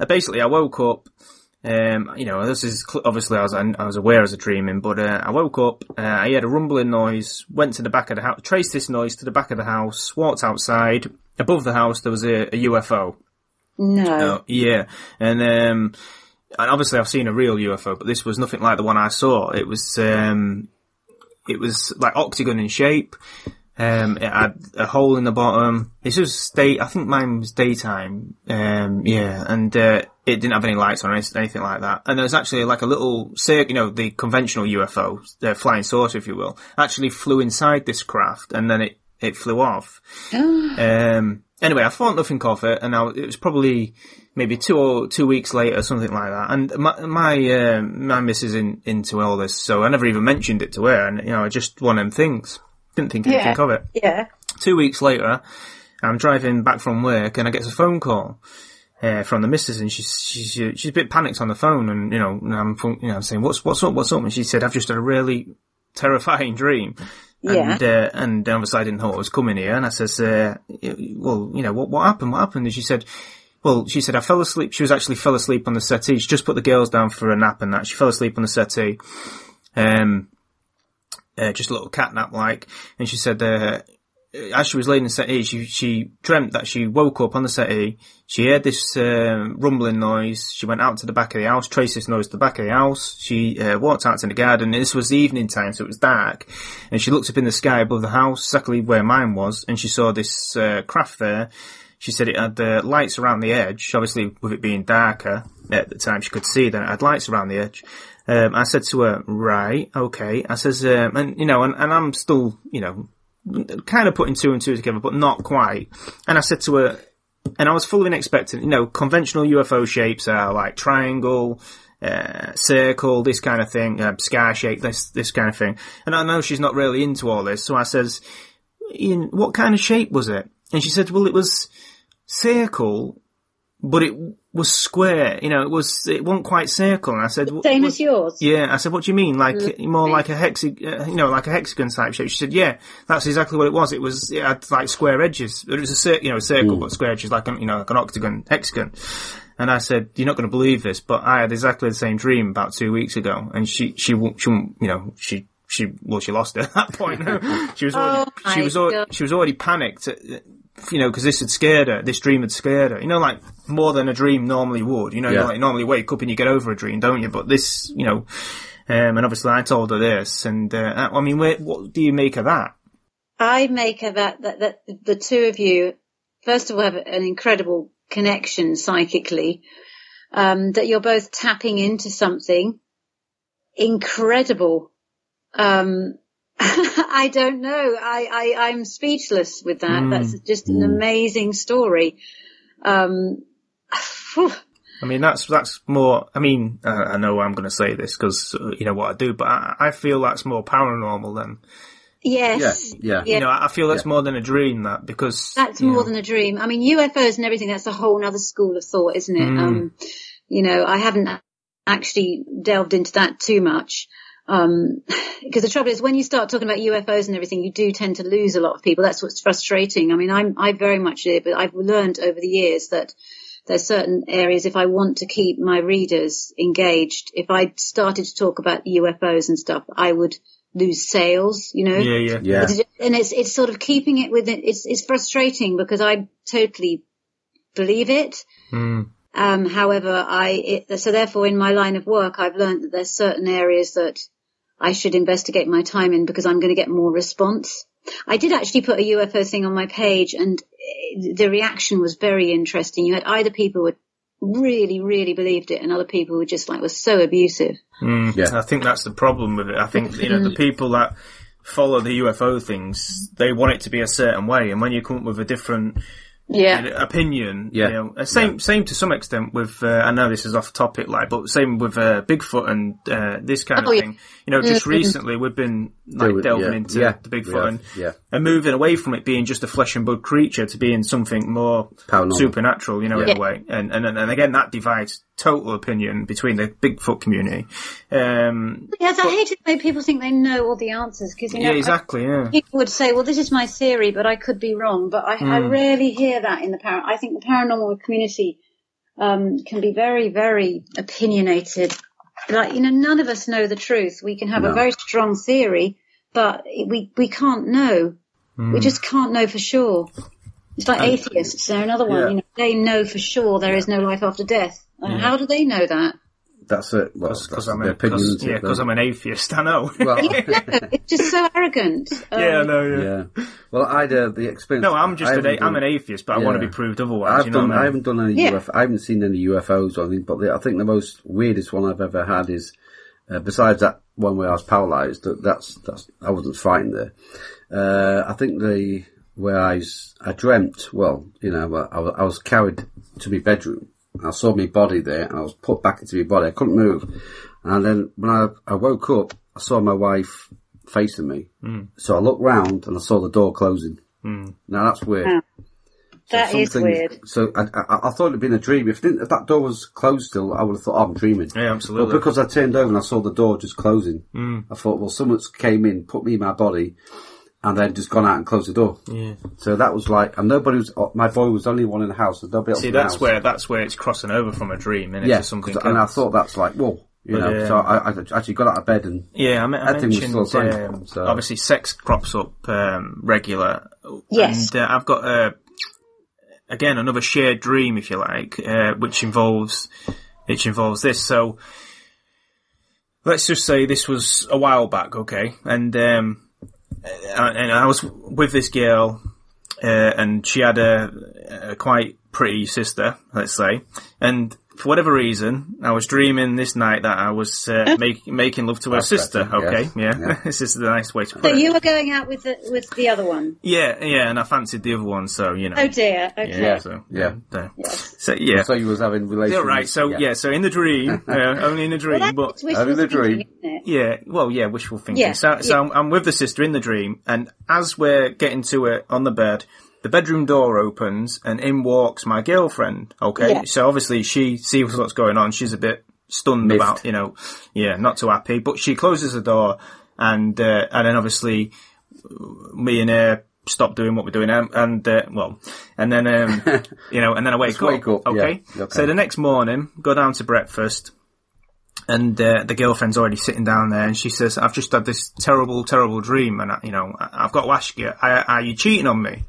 uh, basically I woke up. Um, you know, this is obviously I was I was aware I was dreaming, but uh, I woke up. Uh, I heard a rumbling noise. Went to the back of the house, traced this noise to the back of the house. Walked outside. Above the house there was a, a UFO. no. Oh, yeah. And, um, and obviously I've seen a real UFO, but this was nothing like the one I saw. It was, um, it was like octagon in shape. Um, it had a hole in the bottom. This was day, I think mine was daytime. Um, yeah, and, uh, it didn't have any lights on or anything like that. And there was actually like a little, say, you know, the conventional UFO, the flying saucer, if you will, actually flew inside this craft and then it, it flew off. Um, anyway, I thought nothing of it, and I, it was probably maybe two or two weeks later, something like that. And my my uh, my missus in into all this, so I never even mentioned it to her. And you know, I just one of them things. Didn't think anything Yeah. of it. Yeah. Two weeks later, I'm driving back from work, and I get a phone call. Uh, from the missus, and she's she's she's a bit panicked on the phone, and you know, and I'm you know, I'm saying, "What's what's up? What's up?" And she said, "I've just had a really terrifying dream." Yeah. And, uh, and obviously I didn't know what was coming here. And I says, uh, well, you know, what, what happened? What happened? And she said, well, she said, I fell asleep. She was actually fell asleep on the settee. She just put the girls down for a nap and that. She fell asleep on the settee. Um, uh, just a little cat nap like. And she said, uh, as she was laying in the settee, she she dreamt that she woke up on the settee. She heard this um, rumbling noise. She went out to the back of the house, traced this noise to the back of the house. She uh, walked out to the garden. This was the evening time, so it was dark. And she looked up in the sky above the house, exactly where mine was, and she saw this uh, craft there. She said it had uh, lights around the edge. Obviously, with it being darker at the time, she could see that it had lights around the edge. Um, I said to her, right, okay. I says, um, and you know, and, and I'm still, you know, kind of putting two and two together, but not quite. And I said to her, and I was fully expecting, you know, conventional UFO shapes are like triangle, uh, circle, this kind of thing, uh, sky shape, this this kind of thing. And I know she's not really into all this, so I says, "In what kind of shape was it? And she said, well, it was circle, but it was square. You know, it was it wasn't quite circle. And I said, Same what- as yours. yeah, I said, what do you mean? Like, more like a hexagon, uh, you know, like a hexagon type shape? She said, yeah, that's exactly what it was. It was, it had like square edges. It was a cir- you know, a circle, but square edges, like, an, you know, like an octagon, hexagon. And I said, you're not going to believe this, but I had exactly the same dream about two weeks ago. And she, she, she, you know, she, she, well, she lost it at that point. she was already, Oh she was, al- God. she was already panicked. You know, because this had scared her. This dream had scared her. You know, like more than a dream normally would. You know, Yeah. you like normally wake up and you get over a dream, don't you? But this, you know, um, and obviously I told her this, and uh, I mean, where, what do you make of that? I make of that, that, that the two of you, first of all, have an incredible connection psychically, um, that you're both tapping into something incredible. Um, I don't know. I, I, I'm speechless with that. Mm. That's just an amazing story. Um. I mean, that's that's more. I mean, uh, I know I'm going to say this because uh, you know what I do, but I, I feel that's more paranormal than yes. Yeah, yeah. Yeah. you know. I feel that's Yeah. more than a dream. That because That's more know, than a dream. I mean, UFOs and everything, that's a whole other school of thought, isn't it? Mm. Um, you know, I haven't actually delved into that too much. Um, because the trouble is when you start talking about UFOs and everything, you do tend to lose a lot of people. That's what's frustrating. I mean, I'm, I very much do, but I've learned over the years that there's certain areas if I want to keep my readers engaged, if I started to talk about UFOs and stuff, I would lose sales, you know? Yeah, yeah, Yeah. And it's it's sort of keeping it within. It's it's frustrating because I totally believe it. Mm. Um, however, I it, so therefore in my line of work, I've learned that there's certain areas that I should investigate my time in because I'm going to get more response. I did actually put a UFO thing on my page, and eh, the reaction was very interesting. You had either people who really, really believed it, and other people who just like were so abusive. Mm, Yeah. I think that's the problem with it. I think you know the people that follow the UFO things, they want it to be a certain way, and when you come up with a different Yeah, opinion, Yeah. you know, uh, same same to some extent with. Uh, I know this is off topic, like, but same with uh, Bigfoot and uh, this kind Oh, of yeah. thing. You know, just Mhm. recently we've been like delving yeah, into yeah, the Bigfoot have, and yeah. And moving away from it being just a flesh and blood creature to being something more Paranormal. supernatural, you know, in a way. And, and and again, that divides total opinion between the Bigfoot community. Um, yes, I hate it when people think they know all the answers because you know yeah, I- exactly. Yeah. people would say, well, this is my theory, but I could be wrong. But I, I rarely hear that in the par. I think the paranormal community um, can be very, very opinionated. Like, you know, none of us know the truth. We can have a very strong theory, but we, we can't know. We just can't know for sure. It's like atheists. They're another one. Yeah. You know, they know for sure there is no life after death. And How do they know that? That's it. Well, Because I'm, an, a- opinion. 'cause- isn't yeah, cause I'm an atheist. I know. Well, it's just so arrogant. Um, yeah, I know. Yeah. yeah. Well, I had uh, the experience. No, I'm just I an, haven't a- I'm an atheist, but I want to be proved otherwise. I've you know done. what I I mean? haven't done any Yeah. UFO. I haven't seen any UFOs or anything. But the, I think the most weirdest one I've ever had is, uh, besides that one where I was paralysed. That, that's that's. I wasn't frightened there. Uh, I think the where I was, I dreamt. Well, you know, I, was- I was carried to my bedroom. I saw my body there, and I was put back into my body. I couldn't move. And then when I, I woke up, I saw my wife facing me. Mm. So I looked round and I saw the door closing. Mm. Now that's weird. Yeah. That is weird. So I, I, I thought it'd been a dream. If, didn't, if that door was closed still, I would have thought oh, I'm dreaming. Yeah, But absolutely. because I turned over and I saw the door just closing, Mm. I thought, well, someone's came in, put me in my body, and then just gone out and closed the door. yeah. So that was like, and nobody was. uh, My boy was the only one in the house. There's nobody else See, in the that's house. where that's where it's crossing over from a dream into yeah, something. 'cause- and I thought that's like, whoa, you But, know. yeah. So I, I actually got out of bed and Yeah, I, me- I That was mentioned still the same, um, so- obviously sex crops up um, regular Yes. And uh, I've got uh, again another shared dream, if you like, uh, which involves which involves this. So let's just say this was a while back, okay? And um, and I was with this girl, uh, and she had a, a quite pretty sister, let's say, and for whatever reason, I was dreaming this night that I was uh, make, making love to her That's sister. better, Okay, yes. yeah, Yeah. this is the nice way to put So it. you were going out with the with the other one. Yeah, yeah, and I fancied the other one, so you know. Oh dear. Okay. yeah, so Yeah. Yes. So yeah, So you was having relations. yeah, right. So yeah. so in the dream, uh, only in the dream, Well, but that's wishful Only the dream. isn't yeah, well, yeah, wishful thinking. Yeah, So, so yeah. I'm, I'm with the sister in the dream, and as we're getting to it on the bed, the bedroom door opens, and in walks my girlfriend. Okay, Yeah. so obviously she sees what's going on. She's a bit stunned Miffed. about, you know, yeah, not too happy. But she closes the door, and uh, and then obviously me and her stop doing what we're doing, and, and uh, well, and then um, you know, and then I wake Just up. wake up, yeah. okay? Okay. So the next morning, go down to breakfast and uh, the girlfriend's already sitting down there, and she says, "I've just had this terrible, terrible dream, and I, you know, I- I've got to ask you, are, are you cheating on me?"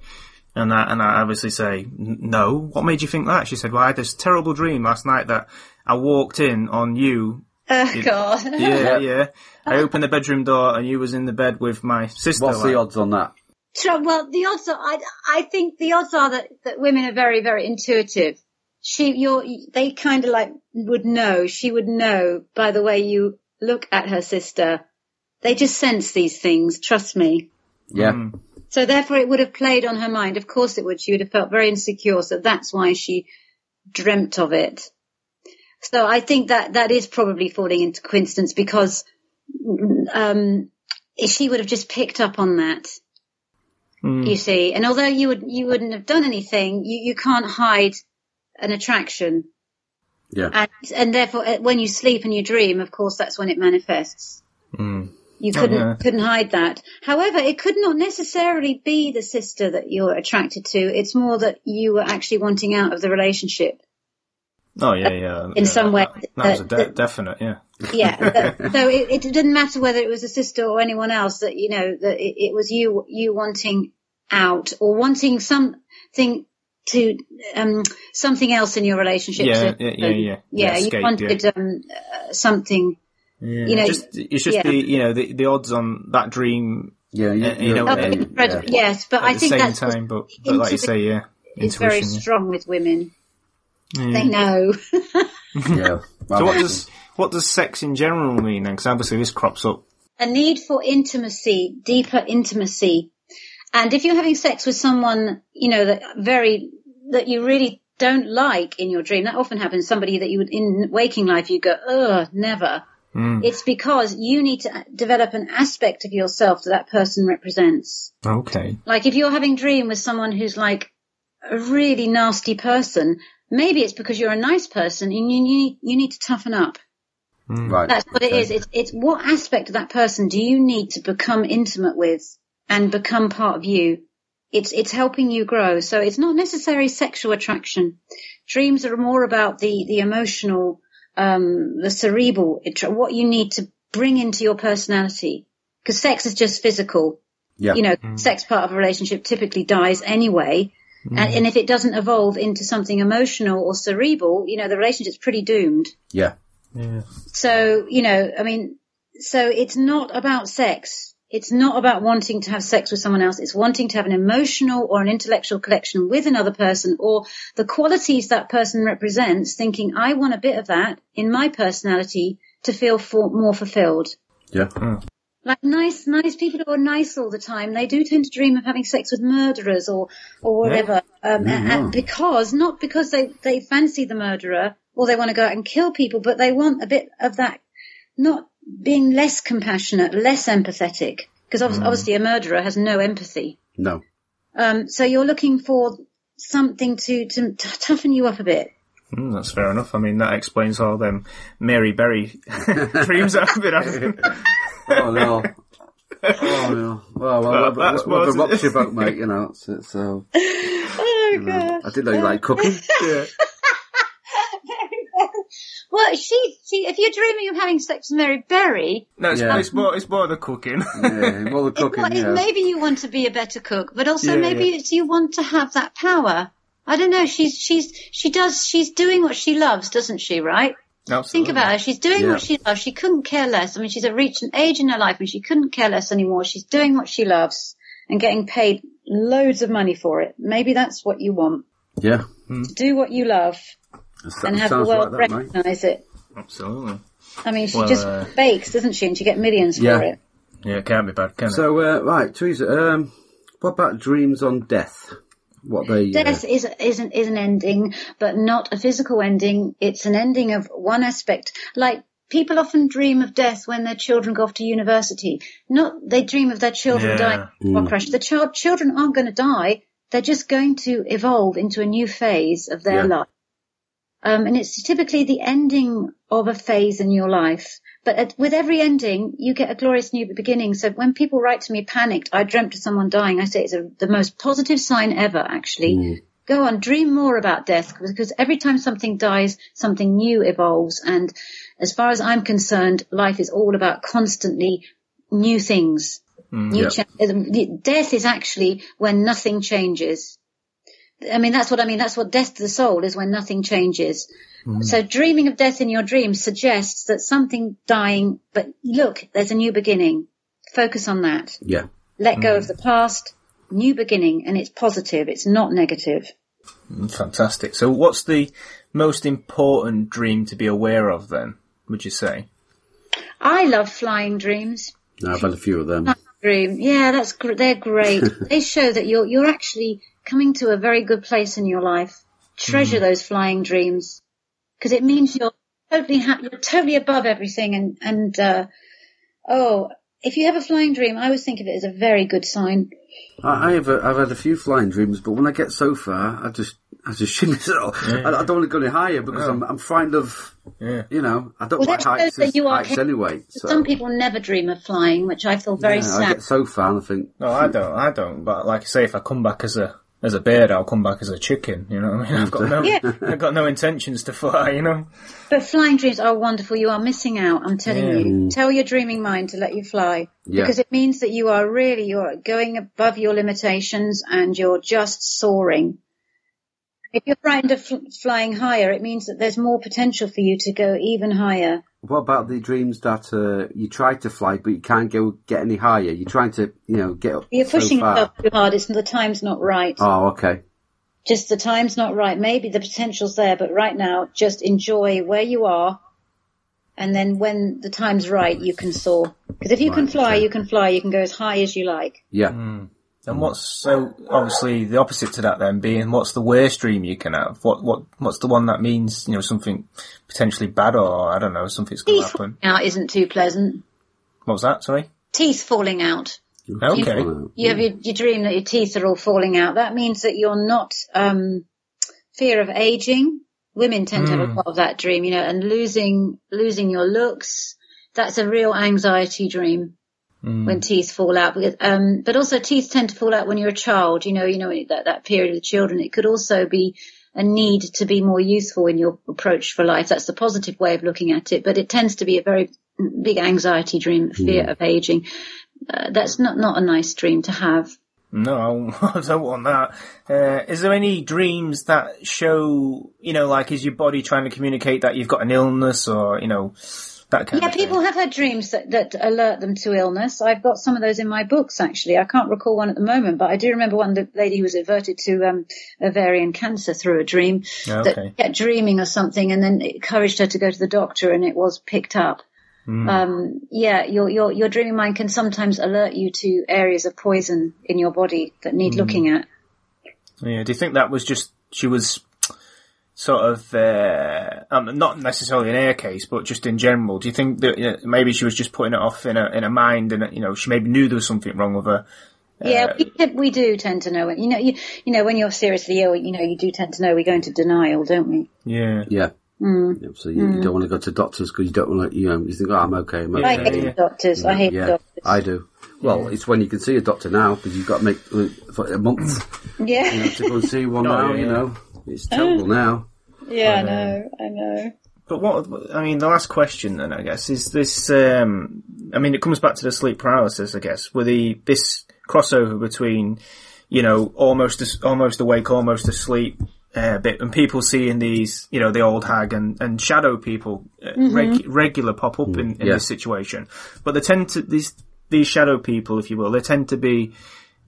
And I, and I obviously say, "No." What made you think that? She said, "Well, I had this terrible dream last night that I walked in on you. Oh God. Yeah, yeah. I opened the bedroom door, and you was in the bed with my sister. What's like- the odds on that? Sure, well, the odds are, I, I think the odds are that, that women are very, very intuitive. She, you're, they kind of like would know, she would know by the way you look at her sister. They just sense these things, trust me. Yeah. Mm. So therefore it would have played on her mind. Of course it would. She would have felt very insecure. So that's why she dreamt of it. So I think that that is probably falling into coincidence because, um, she would have just picked up on that. Mm. You see, and although you would, you wouldn't have done anything, you, you can't hide an attraction. Yeah. And, and therefore uh, when you sleep and you dream, of course, that's when it manifests. Mm. You Oh, couldn't yeah. couldn't hide that. However, it could not necessarily be the sister that you're attracted to. It's more that you were actually wanting out of the relationship. Oh yeah, yeah. In yeah, some way, that, that was a de- that- definite, yeah. Yeah. that- so it, it didn't matter whether it was a sister or anyone else. That you know that it, it was you you wanting out or wanting something to um something else in your relationship. Yeah, So- yeah, yeah, yeah. Yeah, Escape, you wanted um uh, something. Yeah. You know, just, it's just yeah. the you know the the odds on that dream Yeah. You, you know, Oh, incredible. Yes, but at I the think same that's time, but, but like you say, yeah, it's very intuition. strong with women. yeah. They know. yeah. So what does what does sex in general mean then? Because obviously this crops up. a need for intimacy, deeper intimacy. And if you're having sex with someone, you know, that very, that you really don't like in your dream, that often happens, somebody that you would, in waking life, you go, ugh, never. Mm. It's because you need to develop an aspect of yourself that that person represents. Okay. Like if you're having a dream with someone who's like a really nasty person, maybe it's because you're a nice person and you need, you need to toughen up. Right. That's what it okay. is. It's, it's what aspect of that person do you need to become intimate with and become part of you? It's, it's helping you grow. So it's not necessarily sexual attraction. Dreams are more about the, the emotional, um, the cerebral, attra- what you need to bring into your personality. Cause sex is just physical. Yeah. You know, sex part of a relationship typically dies anyway. And, and if it doesn't evolve into something emotional or cerebral, you know, the relationship's pretty doomed. Yeah. Yeah. So, you know, I mean, so it's not about sex. It's not about wanting to have sex with someone else. It's wanting to have an emotional or an intellectual connection with another person or the qualities that person represents, thinking, I want a bit of that in my personality to feel for, more fulfilled. Yeah. Like nice, nice people who are nice all the time, they do tend to dream of having sex with murderers or, or whatever. Um, Yeah. and- and because, not because they, they fancy the murderer or they want to go out and kill people, but they want a bit of that, not being less compassionate, less empathetic. Because obviously a murderer has no empathy. No. Um, so you're looking for something to, to t- toughen you up a bit. Mm, that's fair enough. I mean, that explains all them Mary Berry dreams that I've been having. Oh no. Oh no. Well, well, Well, that's well, well, what- rocks your boat, mate. You know. It's, it's, uh, Oh you know, I didn't know you like cooking. yeah. Well, Well, she, she, if you're dreaming of having sex with Mary Berry, No, it's, Yeah. it's more it's more the cooking. Yeah, well, the it, cooking, well, it- yeah. maybe you want to be a better cook, but also Yeah, maybe yeah. it's you want to have that power. I don't know. She's she's she does she's doing what she loves, doesn't she? Right? Absolutely. Think about her. She's doing Yeah. what she loves. She couldn't care less. I mean, she's reached an age in her life when she couldn't care less anymore. She's doing what she loves and getting paid loads of money for it. Maybe that's what you want. Yeah. To do what you love That and have the world like that, mate. recognise it. Absolutely. I mean, she Well, just uh, bakes, doesn't she? And she get millions Yeah. for it. Yeah, it can't be bad, can it? So, uh, right, Theresa, um, what about dreams on death? What they, uh, Death is is an is an ending, but not a physical ending. It's an ending of one aspect. Like people often dream of death when their children go off to university. Not they dream of their children Yeah. dying in a crash. The child children aren't going to die. They're just going to evolve into a new phase of their Yeah. life. Um, and it's typically the ending of a phase in your life. But at, with every ending, you get a glorious new beginning. So when people write to me panicked, I dreamt of someone dying, I say it's a, the most positive sign ever, actually. Go on, dream more about death because every time something dies, something new evolves. And as far as I'm concerned, life is all about constantly new things. new Yeah. cha- uh, death is actually when nothing changes. I mean, that's what I mean. That's what death to the soul is when nothing changes. Mm. So dreaming of death in your dreams suggests that something dying, but look, there's a new beginning. Focus on that. yeah. Let go of mm. the past, new beginning, and it's positive. It's not negative. Mm, fantastic. So, what's the most important dream to be aware of then? Would you say? I love flying dreams. No, I've had a few of them. Dream, yeah, that's gr- they're great. they show that you're you're actually coming to a very good place in your life. Treasure those flying dreams because it means you're totally ha- you're totally above everything. And and uh, oh, if you have a flying dream, I always think of it as a very good sign. I, I have, a, I've had a few flying dreams, but when I get so far, I just, I just shit myself. I, I don't want to go any higher because I'm, I'm frightened of, Yeah. you know, I don't Well, like that shows heights, that you are heights anyway. So, Some people never dream of flying, which I feel very yeah, I sad. get so far and I think, No, I don't. I don't. But like I say, if I come back as a as a bird, I'll come back as a chicken. You know what I mean? I've got no, Yeah. I've got no intentions to fly. You know. But flying dreams are wonderful. You are missing out. I'm telling Yeah. you. Mm. Tell your dreaming mind to let you fly. Yeah. Because it means that you are really, you're going above your limitations and you're just soaring. If you're frightened of fl- flying higher, it means that there's more potential for you to go even higher. What about the dreams that uh, you try to fly but you can't go get any higher? You're trying to, you know, get up You're so pushing far. yourself too hard. It's the time's not right. Oh, okay. Just the time's not right. Maybe the potential's there, but right now, just enjoy where you are. And then when the time's right, you can soar. Because if you can fly, okay. you can fly. You can go as high as you like. Yeah. And what's so obviously the opposite to that then being what's the worst dream you can have? What what what's the one that means you know something potentially bad or I don't know something's going to Teeth happen? falling out isn't too pleasant. What was that? Sorry. Teeth falling out. Okay. You have your, you dream that your teeth are all falling out. That means that you're not um, fear of aging. Women tend to have a lot of that dream, you know, and losing losing your looks. That's a real anxiety dream when teeth fall out. Because, um, but also teeth tend to fall out when you're a child. You know, you know that that period of the children. It could also be a need to be more useful in your approach for life. That's the positive way of looking at it. But it tends to be a very big anxiety dream, fear of aging. Uh, that's not not a nice dream to have. No, I don't want that. Uh, is there any dreams that show, you know, like is your body trying to communicate that you've got an illness or, you know, that kind Yeah, people have had dreams that, that alert them to illness. I've got some of those in my books actually. I can't recall one at the moment, but I do remember one the lady who was averted to um, ovarian cancer through a dream Yeah, that kept dreaming of something and then it encouraged her to go to the doctor and it was picked up. Hmm. Um, yeah, your, your, your dreaming mind can sometimes alert you to areas of poison in your body that need Hmm. looking at. Yeah, do you think that was just, she was sort of, uh, um, not necessarily in her case, but just in general, do you think that uh, maybe she was just putting it off in a, in a mind and, uh, you know, she maybe knew there was something wrong with her? Yeah, we, we do tend to know it. You know, you, you know, when you're seriously ill, you know, you do tend to know we go into denial, don't we? Yeah. Yeah. Mm. Yeah, So you, you don't want to go to doctors because you don't want to, you know, you think, oh, I'm okay, I'm I hate yeah. doctors. I hate yeah, doctors. I do. Well, it's when you can see a doctor now because you've got to make uh, for a month yeah, you know, to go and see one Oh, now. yeah, You yeah. know, it's terrible now. yeah, I know, I know. But what I mean, the last question then, I guess, is this. Um, I mean, it comes back to the sleep paralysis, I guess, with the this crossover between, you know, almost as- almost awake, almost asleep. Uh, bit and people seeing these, you know, the old hag and, and shadow people uh, reg- regular pop up in, in yeah. this situation, but they tend to these these shadow people, if you will, they tend to be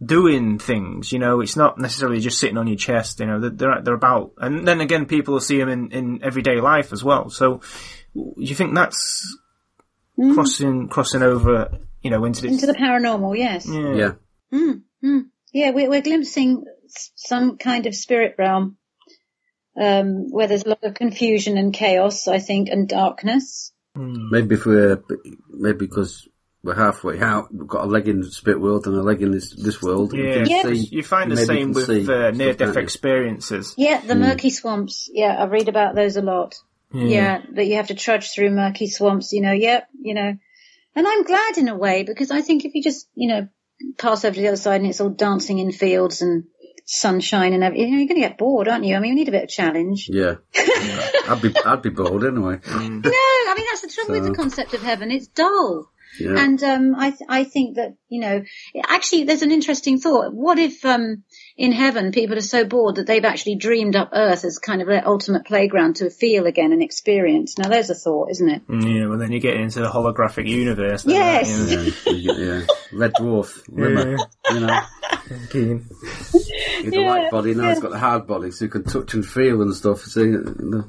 doing things. You know, it's not necessarily just sitting on your chest. You know, they're they're, they're about, and then again, people see them in, in everyday life as well. So, do you think that's hmm. crossing crossing over? You know, into this. Into the paranormal, yes. yeah. Yeah. Hmm, hmm. Yeah, we're, we're glimpsing some kind of spirit realm um, where there's a lot of confusion and chaos, I think, and darkness. Maybe if we're, maybe because we're halfway out, we've got a leg in the spirit world and a leg in this, this world. Yeah, Yeah. see- you find the same with uh, near-death experiences. Yeah, the murky swamps. Yeah, I read about those a lot. Yeah. that you have to trudge through murky swamps, you know, yep, you know. And I'm glad in a way because I think if you just, you know, pass over to the other side and it's all dancing in fields and sunshine and everything, you know, you're going to get bored, aren't you? I mean, you need a bit of challenge. Yeah. I'd be, I'd be bored anyway. No, I mean, that's the trouble with the concept of heaven. It's dull. Yeah. And um, I th- I think that you know actually there's an interesting thought. What if um, in heaven people are so bored that they've actually dreamed up Earth as kind of their ultimate playground to feel again and experience? Now there's a thought, isn't it? Yeah, well then you get into the holographic universe. Yes. aren't you? yeah, yeah. Red dwarf, rimmer, you know. Keen. He's a light body, now he's got the hard body, so you can touch and feel and stuff. See, you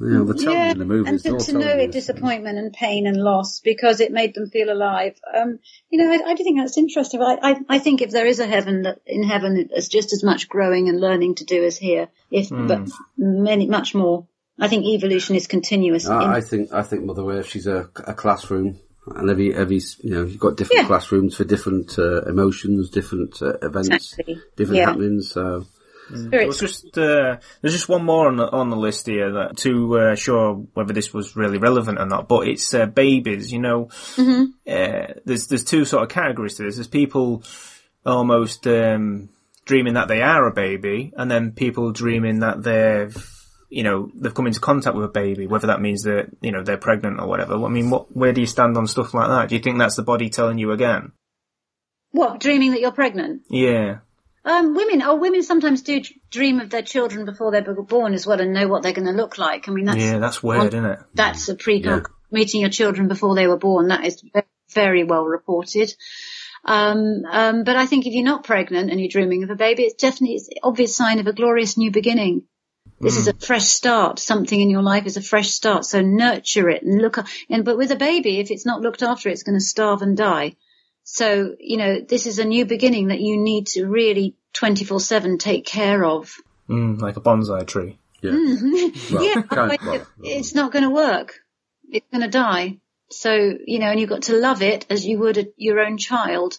know, the telling in the movies. and they're to, all to know it disappointment and pain and loss because it made them feel alive. Um, you know, I, I do think that's interesting. I, I, I think if there is a heaven, that in heaven there's just as much growing and learning to do as here, if but many much more. I think evolution is continuous. in- I, I think I think Mother Earth. She's a, a classroom, and every every you know you've got different Yeah. classrooms for different uh, emotions, different uh, events, Exactly. different Yeah. happenings. So There was just uh, there's just one more on the, on the list here that to uh, sure whether this was really relevant or not, but it's uh, babies. You know, uh, there's there's two sort of categories to this. There's people almost um, dreaming that they are a baby, and then people dreaming that they've you know they've come into contact with a baby, whether that means that you know they're pregnant or whatever. I mean, what where do you stand on stuff like that? Do you think that's the body telling you again? What dreaming that you're pregnant? Yeah. Um, women, oh, women sometimes do dream of their children before they're born as well and know what they're going to look like. I mean, that's Yeah, that's weird, isn't it? that's a pre Yeah. meeting your children before they were born. That is very well reported. Um, um, but I think if you're not pregnant and you're dreaming of a baby, it's definitely it's an obvious sign of a glorious new beginning. This is a fresh start. Something in your life is a fresh start. So nurture it and look. And but with a baby, if it's not looked after, it's going to starve and die. So you know this is a new beginning that you need to really 24/7 take care of. Mm, like a bonsai tree. yeah, Mm-hmm. well, yeah, kind- otherwise well, it- it's not going to work. It's going to die. So, you know, and you've got to love it as you would a, your own child.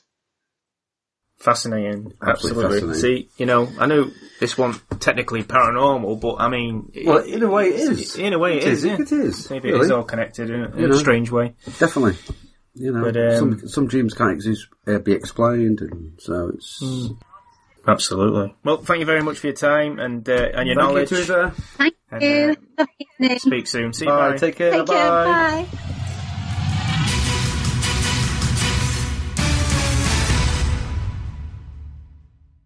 Fascinating. Absolutely Absolutely. fascinating. See, you know, I know this one technically paranormal, but I mean, well, in a way, it is. In a way, it is. yeah. It is. Maybe it really. is all connected in, a- in You a strange way. Definitely. You know, But, um, some some dreams can't exist, uh, be explained, and so it's. Hmm. Absolutely. Well, thank you very much for your time and uh, and your Thank knowledge. you, Theresa. Thank And, you. uh, Have a good evening. Speak soon. See you. Bye. Bye. Take care. Take care. bye. Bye.